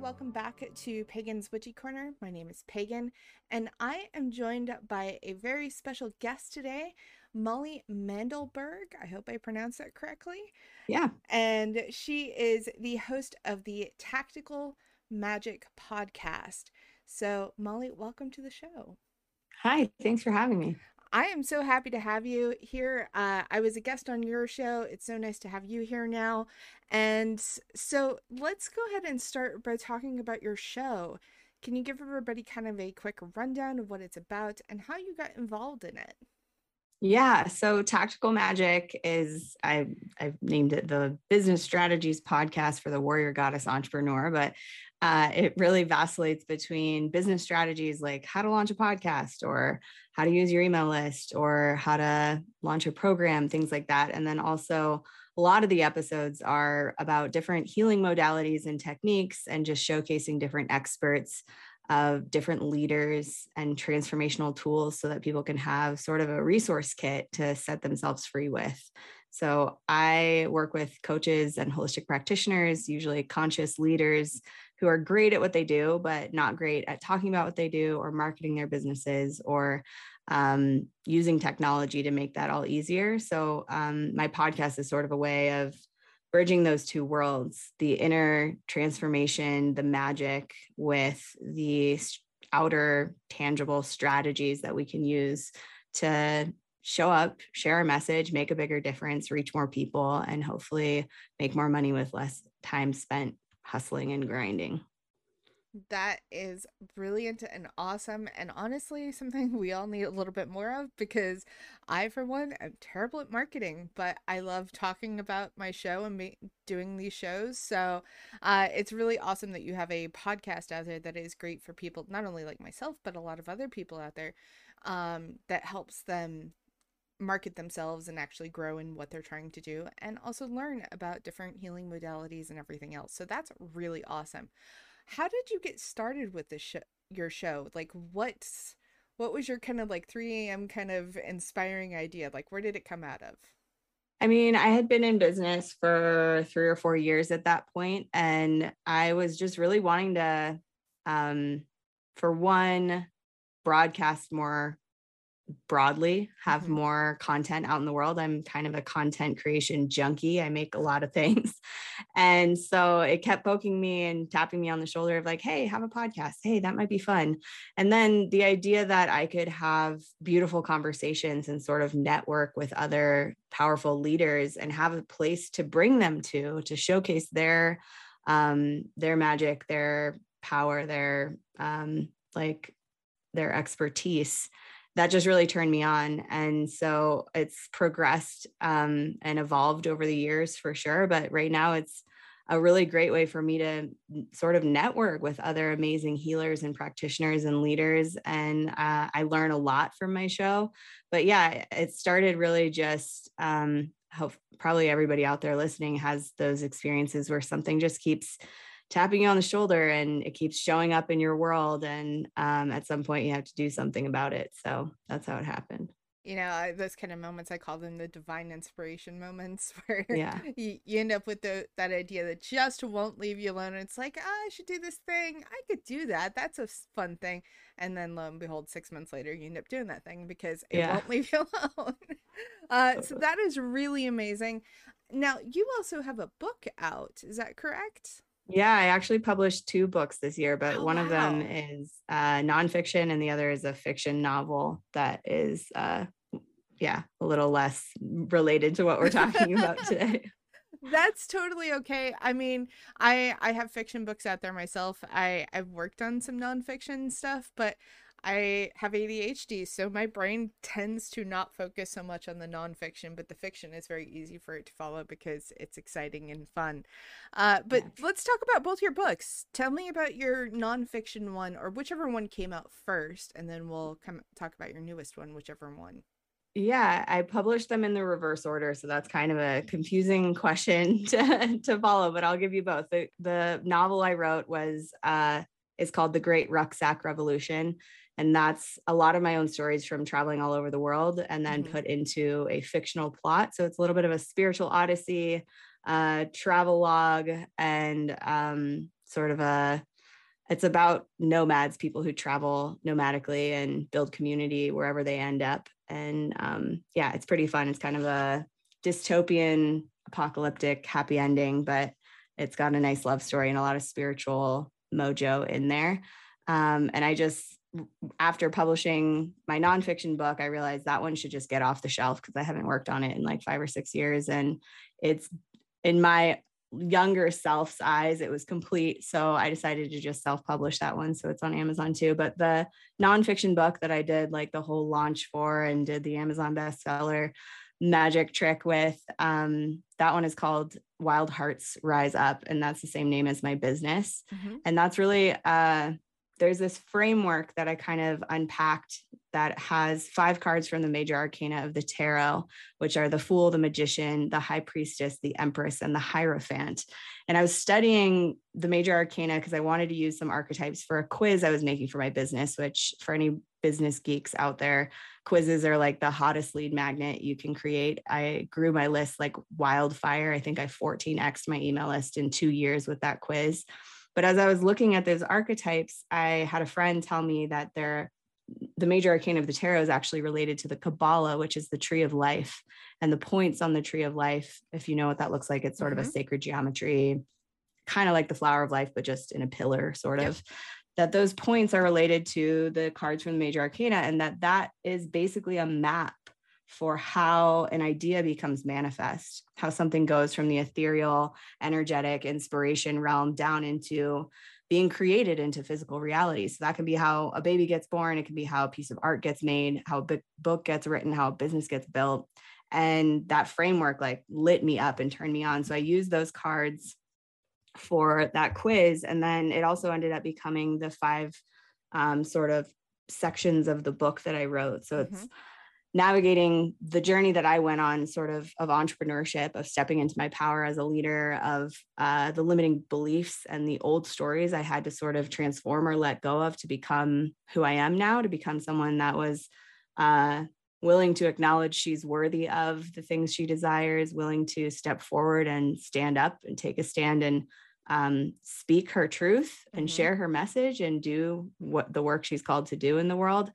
Welcome back to Pagan's Witchy Corner. My name is Pagan, and I am joined by a very special guest today, Molly Mandelberg. I hope I pronounced that correctly. Yeah. And she is the host of the Tactical Magic podcast. So, Molly, welcome to the show. Hi, thanks for having me. I am so happy to have you here. Uh, I was a guest on your show. It's so nice to have you here now. And so let's go ahead and start by talking about your show. Can you give everybody kind of a quick rundown of what it's about and how you got involved in it? Yeah, so Tactical Magic is I I've named it the business strategies podcast for the warrior goddess entrepreneur, but uh, it really vacillates between business strategies like how to launch a podcast or how to use your email list or how to launch a program, things like that. And then also, a lot of the episodes are about different healing modalities and techniques and just showcasing different experts of different leaders and transformational tools so that people can have sort of a resource kit to set themselves free with. So I work with coaches and holistic practitioners, usually conscious leaders who are great at what they do, but not great at talking about what they do or marketing their businesses or um, using technology to make that all easier. So, um, my podcast is sort of a way of bridging those two worlds the inner transformation, the magic with the outer tangible strategies that we can use to show up, share a message, make a bigger difference, reach more people, and hopefully make more money with less time spent hustling and grinding. That is brilliant and awesome, and honestly, something we all need a little bit more of because I, for one, am terrible at marketing, but I love talking about my show and me- doing these shows. So uh, it's really awesome that you have a podcast out there that is great for people, not only like myself, but a lot of other people out there um, that helps them market themselves and actually grow in what they're trying to do and also learn about different healing modalities and everything else. So that's really awesome. How did you get started with this sh- your show? Like what's what was your kind of like 3 a.m. kind of inspiring idea? Like where did it come out of? I mean, I had been in business for 3 or 4 years at that point and I was just really wanting to um for one broadcast more broadly have mm-hmm. more content out in the world. I'm kind of a content creation junkie. I make a lot of things. And so it kept poking me and tapping me on the shoulder of like hey have a podcast. Hey that might be fun. And then the idea that i could have beautiful conversations and sort of network with other powerful leaders and have a place to bring them to to showcase their um their magic their power their um like their expertise that just really turned me on. And so it's progressed um, and evolved over the years for sure. But right now, it's a really great way for me to sort of network with other amazing healers and practitioners and leaders. And uh, I learn a lot from my show. But yeah, it started really just. Um, hope probably everybody out there listening has those experiences where something just keeps tapping you on the shoulder and it keeps showing up in your world and um, at some point you have to do something about it. So that's how it happened. You know those kind of moments i call them the divine inspiration moments where yeah. you, you end up with the, that idea that just won't leave you alone. And it's like oh, i should do this thing. I could do that. That's a fun thing. And then lo and behold six months later you end up doing that thing because it yeah. won't leave you alone. Uh, so that is really amazing. Now you also have a book out. Is that correct Yeah, I actually published two books this year, but Oh, one of them is uh, nonfiction and the other is a fiction novel that is, uh, yeah, a little less related to what we're talking about today. That's totally okay. I mean, I I have fiction books out there myself. I I've worked on some nonfiction stuff, but I have ADHD, so my brain tends to not focus so much on the nonfiction, but the fiction is very easy for it to follow because it's exciting and fun. Uh, but Yeah. let's talk about both your books. Tell me about your nonfiction one, or whichever one came out first, and then we'll come talk about your newest one, whichever one. Yeah, I published them in the reverse order, so that's kind of a confusing question to, to follow, but I'll give you both. The, the novel I wrote was uh is called The Great Rucksack Revolution, and that's a lot of my own stories from traveling all over the world and then Mhm. put into a fictional plot. So it's a little bit of a spiritual odyssey, uh travel log and um sort of a it's about nomads, people who travel nomadically and build community wherever they end up. And um, yeah, it's pretty fun. It's kind of a dystopian, apocalyptic, happy ending, but it's got a nice love story and a lot of spiritual mojo in there. Um, and I just, after publishing my nonfiction book, I realized that one should just get off the shelf because I haven't worked on it in like five or six years. And it's in my younger self's eyes, it was complete. So I decided to just self publish that one. So it's on Amazon too. But the nonfiction book that I did like the whole launch for and did the Amazon bestseller magic trick with, um, that one is called Wild Hearts Rise Up. And that's the same name as my business. And that's really, uh, there's this framework that I kind of unpacked that has five cards from the major arcana of the tarot, which are the Fool, the Magician, the High Priestess, the Empress, and the Hierophant. And I was studying the major arcana because I wanted to use some archetypes for a quiz I was making for my business, which for any business geeks out there, quizzes are like the hottest lead magnet you can create. I grew my list like wildfire. I think I 14x my email list in two years with that quiz. But as I was looking at those archetypes, I had a friend tell me that they're the major arcana of the tarot is actually related to the Kabbalah, which is the tree of life. And the points on the tree of life, if you know what that looks like, it's sort of a Mhm. sacred geometry, kind of like the flower of life, but just in a pillar, sort Yep. of. That those points are related to the cards from the major arcana, and that that is basically a map for how an idea becomes manifest, how something goes from the ethereal, energetic, inspiration realm down into being created into physical reality. So that can be how a baby gets born, it can be how a piece of art gets made, how a book gets written, how a business gets built. And that framework like lit me up and turned me on. So I used those cards for that quiz. And then it also ended up becoming the five um, sort of sections of the book that I wrote. So it's navigating the journey that I went on, sort of of entrepreneurship, of stepping into my power as a leader, of uh, the limiting beliefs and the old stories I had to sort of transform or let go of to become who I am now, to become someone that was uh, willing to acknowledge she's worthy of the things she desires, willing to step forward and stand up and take a stand and um, speak her truth and Mhm. share her message and do what the work she's called to do in the world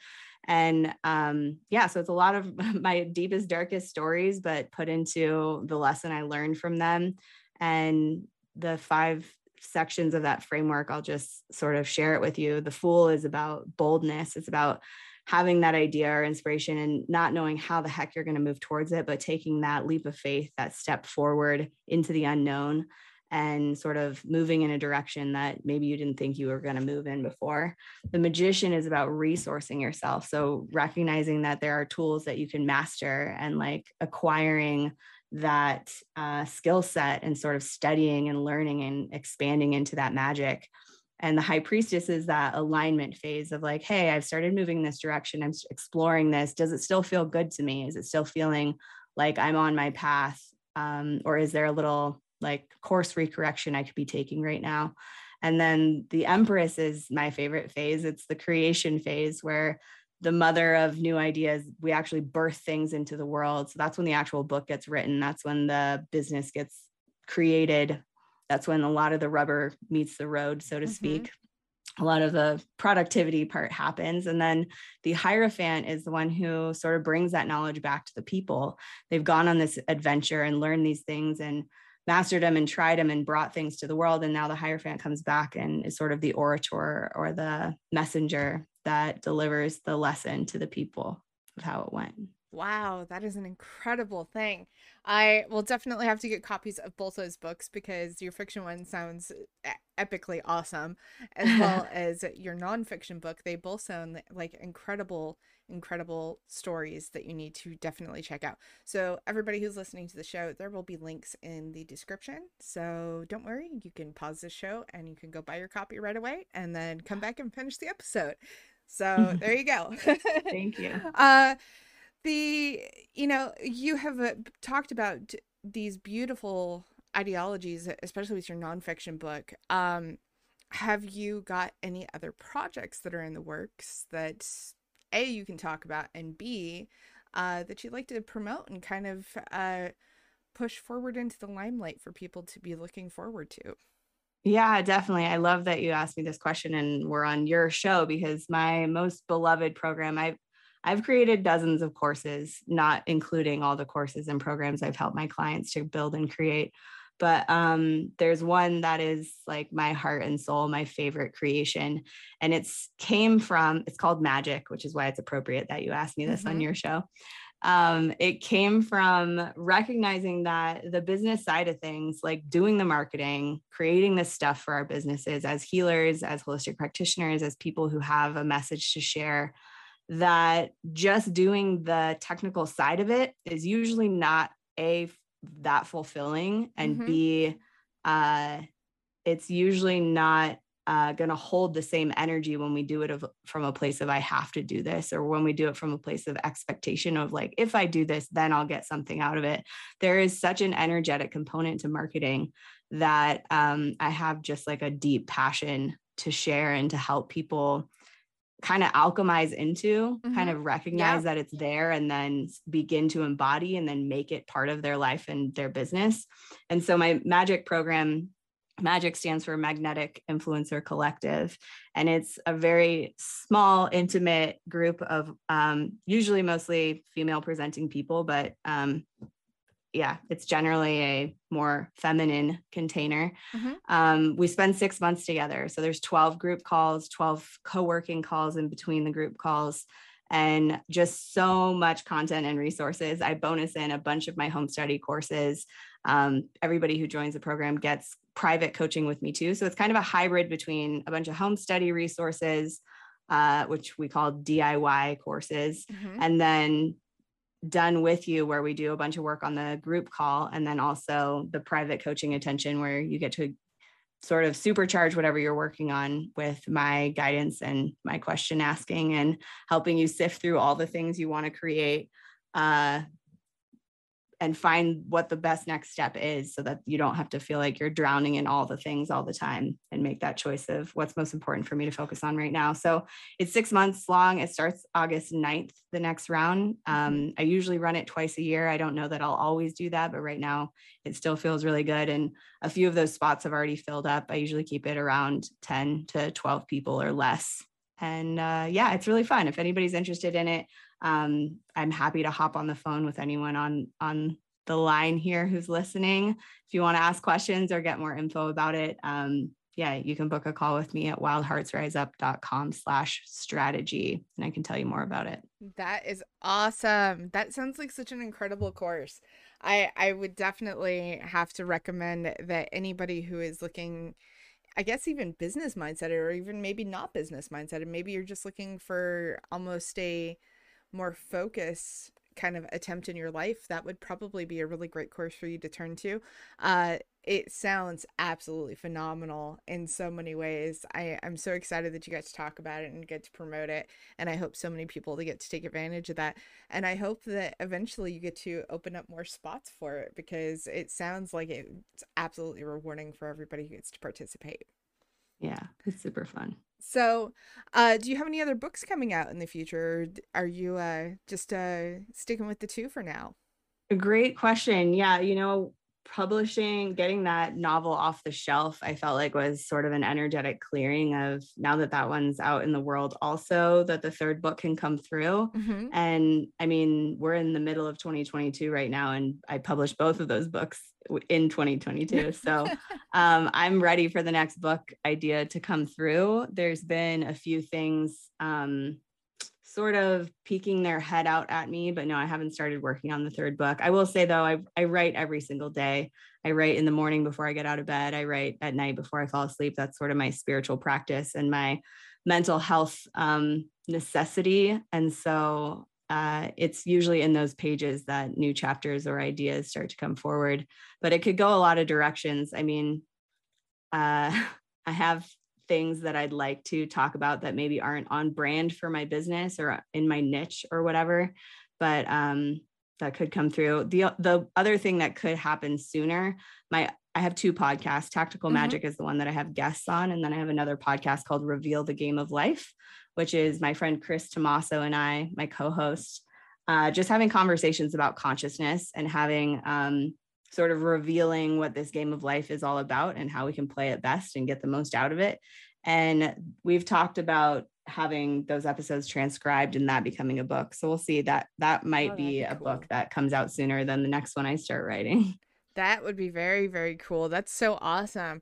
and um yeah so it's a lot of my deepest darkest stories but put into the lesson i learned from them. And the five sections of that framework i'll just sort of share it with you. The fool is about boldness. It's about having that idea or inspiration and not knowing how the heck you're going to move towards it but taking that leap of faith that step forward into the unknown and sort of moving in a direction that maybe you didn't think you were going to move in before. The magician is about resourcing yourself so recognizing that there are tools that you can master and like acquiring that uh, skill set and sort of studying and learning and expanding into that magic. And the high priestess is that alignment phase of like hey i've started moving this direction i'm exploring this does it still feel good to me? Is it still feeling like i'm on my path um, or is there a little like course recorrection i could be taking right now and then the Empress is my favorite phase. It's the creation phase where the mother of new ideas, we actually birth things into the world. So that's when the actual book gets written. That's when the business gets created. That's when a lot of the rubber meets the road, so to Mhm. speak. A lot of the productivity part happens. And then the Hierophant is the one who sort of brings that knowledge back to the people. They've gone on this adventure and learned these things. And mastered them and tried them and brought things to the world. And now the Hierophant comes back and is sort of the orator or the messenger that delivers the lesson to the people of how it went. Wow, that is an incredible thing. I will definitely have to get copies of both those books because your fiction one sounds epically awesome, as well as your nonfiction book. They both sound like incredible, incredible stories that you need to definitely check out. So, everybody who's listening to the show, there will be links in the description. So, don't worry, you can pause the show and you can go buy your copy right away and then come back and finish the episode. So, there you go. Thank you. Uh, the you know you have uh, talked about these beautiful ideologies especially with your nonfiction book um have you got any other projects that are in the works that a you can talk about and b uh that you'd like to promote and kind of uh push forward into the limelight for people to be looking forward to yeah, definitely. I love that you asked me this question and we're on your show because my most beloved program, I've I've created dozens of courses, not including all the courses and programs I've helped my clients to build and create. But um, there's one that is like my heart and soul, my favorite creation. And it's came from, it's called Magic, which is why it's appropriate that you asked me this mm-hmm. on your show. Um, it came from recognizing that the business side of things, like doing the marketing, creating this stuff for our businesses as healers, as holistic practitioners, as people who have a message to share, that just doing the technical side of it is usually not a that fulfilling and mm-hmm. b uh it's usually not uh, going to hold the same energy when we do it of, from a place of I have to do this, or when we do it from a place of expectation of like, if I do this, then I'll get something out of it. There is such an energetic component to marketing that um, I have just like a deep passion to share and to help people kind of alchemize into, mm-hmm. kind of recognize yeah. that it's there and then begin to embody and then make it part of their life and their business. And so my magic program Magic stands for Magnetic Influencer Collective, and it's a very small, intimate group of um, usually mostly female presenting people, but um, yeah, it's generally a more feminine container. Mm-hmm. Um, we spend six months together. So there's 12 group calls, 12 co-working calls in between the group calls, and just so much content and resources. I bonus in a bunch of my home study courses. Um, everybody who joins the program gets private coaching with me too. So it's kind of a hybrid between a bunch of home study resources, uh, which we call DIY courses, mm-hmm. and then done with you where we do a bunch of work on the group call and then also the private coaching attention where you get to sort of supercharge whatever you're working on with my guidance and my question asking and helping you sift through all the things you want to create. Uh, and find what the best next step is so that you don't have to feel like you're drowning in all the things all the time and make that choice of what's most important for me to focus on right now. So it's six months long. It starts August 9th, the next round. Mm-hmm. Um, I usually run it twice a year. I don't know that I'll always do that, but right now it still feels really good. And a few of those spots have already filled up. I usually keep it around 10 to 12 people or less. And uh, yeah, it's really fun. If anybody's interested in it, um, I'm happy to hop on the phone with anyone on on the line here who's listening. If you want to ask questions or get more info about it, um, yeah, you can book a call with me at wildheartsriseup.com slash strategy and I can tell you more about it. That is awesome. That sounds like such an incredible course. I I would definitely have to recommend that anybody who is looking I guess even business mindset or even maybe not business mindset and maybe you're just looking for almost a more focus kind of attempt in your life, that would probably be a really great course for you to turn to. Uh, it sounds absolutely phenomenal in so many ways. I, I'm so excited that you get to talk about it and get to promote it. And I hope so many people to get to take advantage of that. And I hope that eventually you get to open up more spots for it because it sounds like it's absolutely rewarding for everybody who gets to participate. Yeah, it's super fun. So, uh, do you have any other books coming out in the future? are you uh, just uh, sticking with the two for now? A great question. Yeah, you know, publishing, getting that novel off the shelf, I felt like was sort of an energetic clearing of now that that one's out in the world, also that the third book can come through. Mm-hmm. And I mean, we're in the middle of 2022 right now, and I published both of those books in 2022. So um, I'm ready for the next book idea to come through. There's been a few things. Um, sort of peeking their head out at me, but no, I haven't started working on the third book. I will say though, I, I write every single day. I write in the morning before I get out of bed. I write at night before I fall asleep. That's sort of my spiritual practice and my mental health um, necessity. And so uh, it's usually in those pages that new chapters or ideas start to come forward. But it could go a lot of directions. I mean, uh, I have things that I'd like to talk about that maybe aren't on brand for my business or in my niche or whatever. But um, that could come through. The the other thing that could happen sooner, my I have two podcasts. Tactical mm-hmm. Magic is the one that I have guests on, and then I have another podcast called Reveal the Game of Life, which is my friend Chris Tomaso and I, my co-host, uh, just having conversations about consciousness and having um, sort of revealing what this game of life is all about and how we can play it best and get the most out of it. And we've talked about having those episodes transcribed and that becoming a book. So we'll see that that might oh, be, a cool. book that comes out sooner than the next one I start writing. That would be very, very cool. That's so awesome.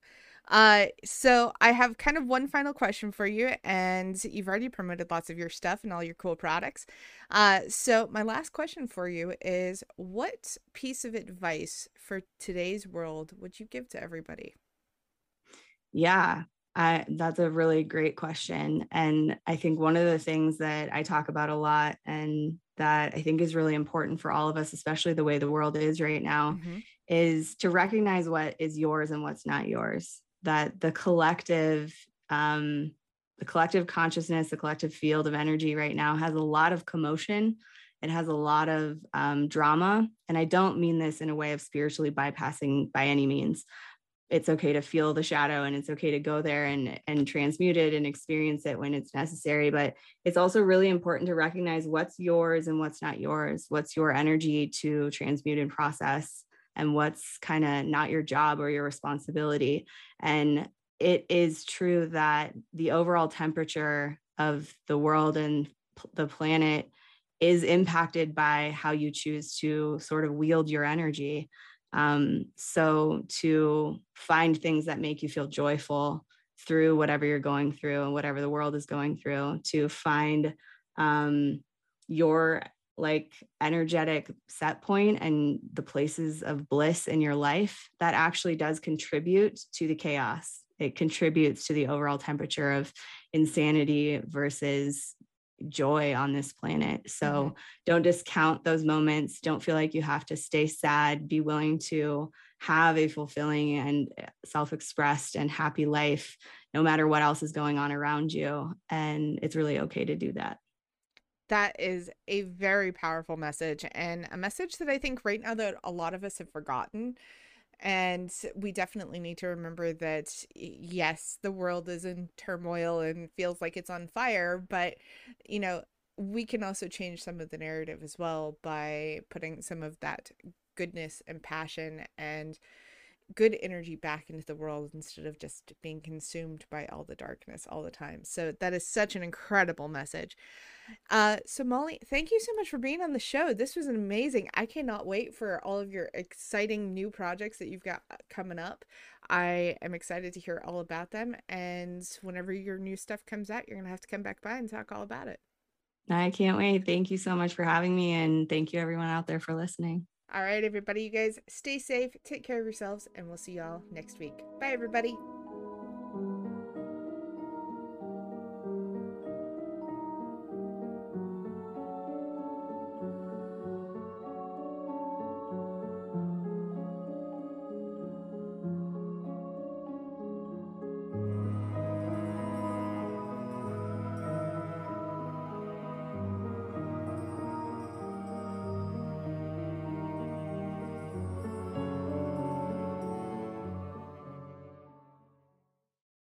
Uh, so I have kind of one final question for you, and you've already promoted lots of your stuff and all your cool products. Uh, so my last question for you is, what piece of advice for today's world would you give to everybody? Yeah, I, that's a really great question. And I think one of the things that I talk about a lot and that I think is really important for all of us, especially the way the world is right now, mm-hmm. is to recognize what is yours and what's not yours that the collective um, the collective consciousness the collective field of energy right now has a lot of commotion. It has a lot of um, drama. And i don't mean this in a way of spiritually bypassing by any means. It's okay to feel the shadow and it's okay to go there and and transmute it and experience it when it's necessary. But it's also really important to recognize what's yours and what's not yours. What's your energy to transmute and process and what's kind of not your job or your responsibility. And it is true that the overall temperature of the world and the planet is impacted by how you choose to sort of wield your energy. Um, so to find things that make you feel joyful through whatever you're going through and whatever the world is going through, to find um, your like energetic set point and the places of bliss in your life that actually does contribute to the chaos. It contributes to the overall temperature of insanity versus joy on this planet. So mm-hmm. don't discount those moments. Don't feel like you have to stay sad. Be willing to have a fulfilling and self-expressed and happy life no matter what else is going on around you. And it's really okay to do that that is a very powerful message and a message that I think right now that a lot of us have forgotten. And we definitely need to remember that, yes, the world is in turmoil and feels like it's on fire, but, you know, we can also change some of the narrative as well by putting some of that goodness and passion and good energy back into the world instead of just being consumed by all the darkness all the time. So that is such an incredible message. Uh, so Molly, thank you so much for being on the show. This was amazing. I cannot wait for all of your exciting new projects that you've got uh, coming up. I am excited to hear all about them. And whenever your new stuff comes out, you're going to have to come back by and talk all about it. I can't wait. Thank you so much for having me. And thank you, everyone out there, for listening. All right, everybody, you guys stay safe, take care of yourselves, and we'll see y'all next week. Bye, everybody.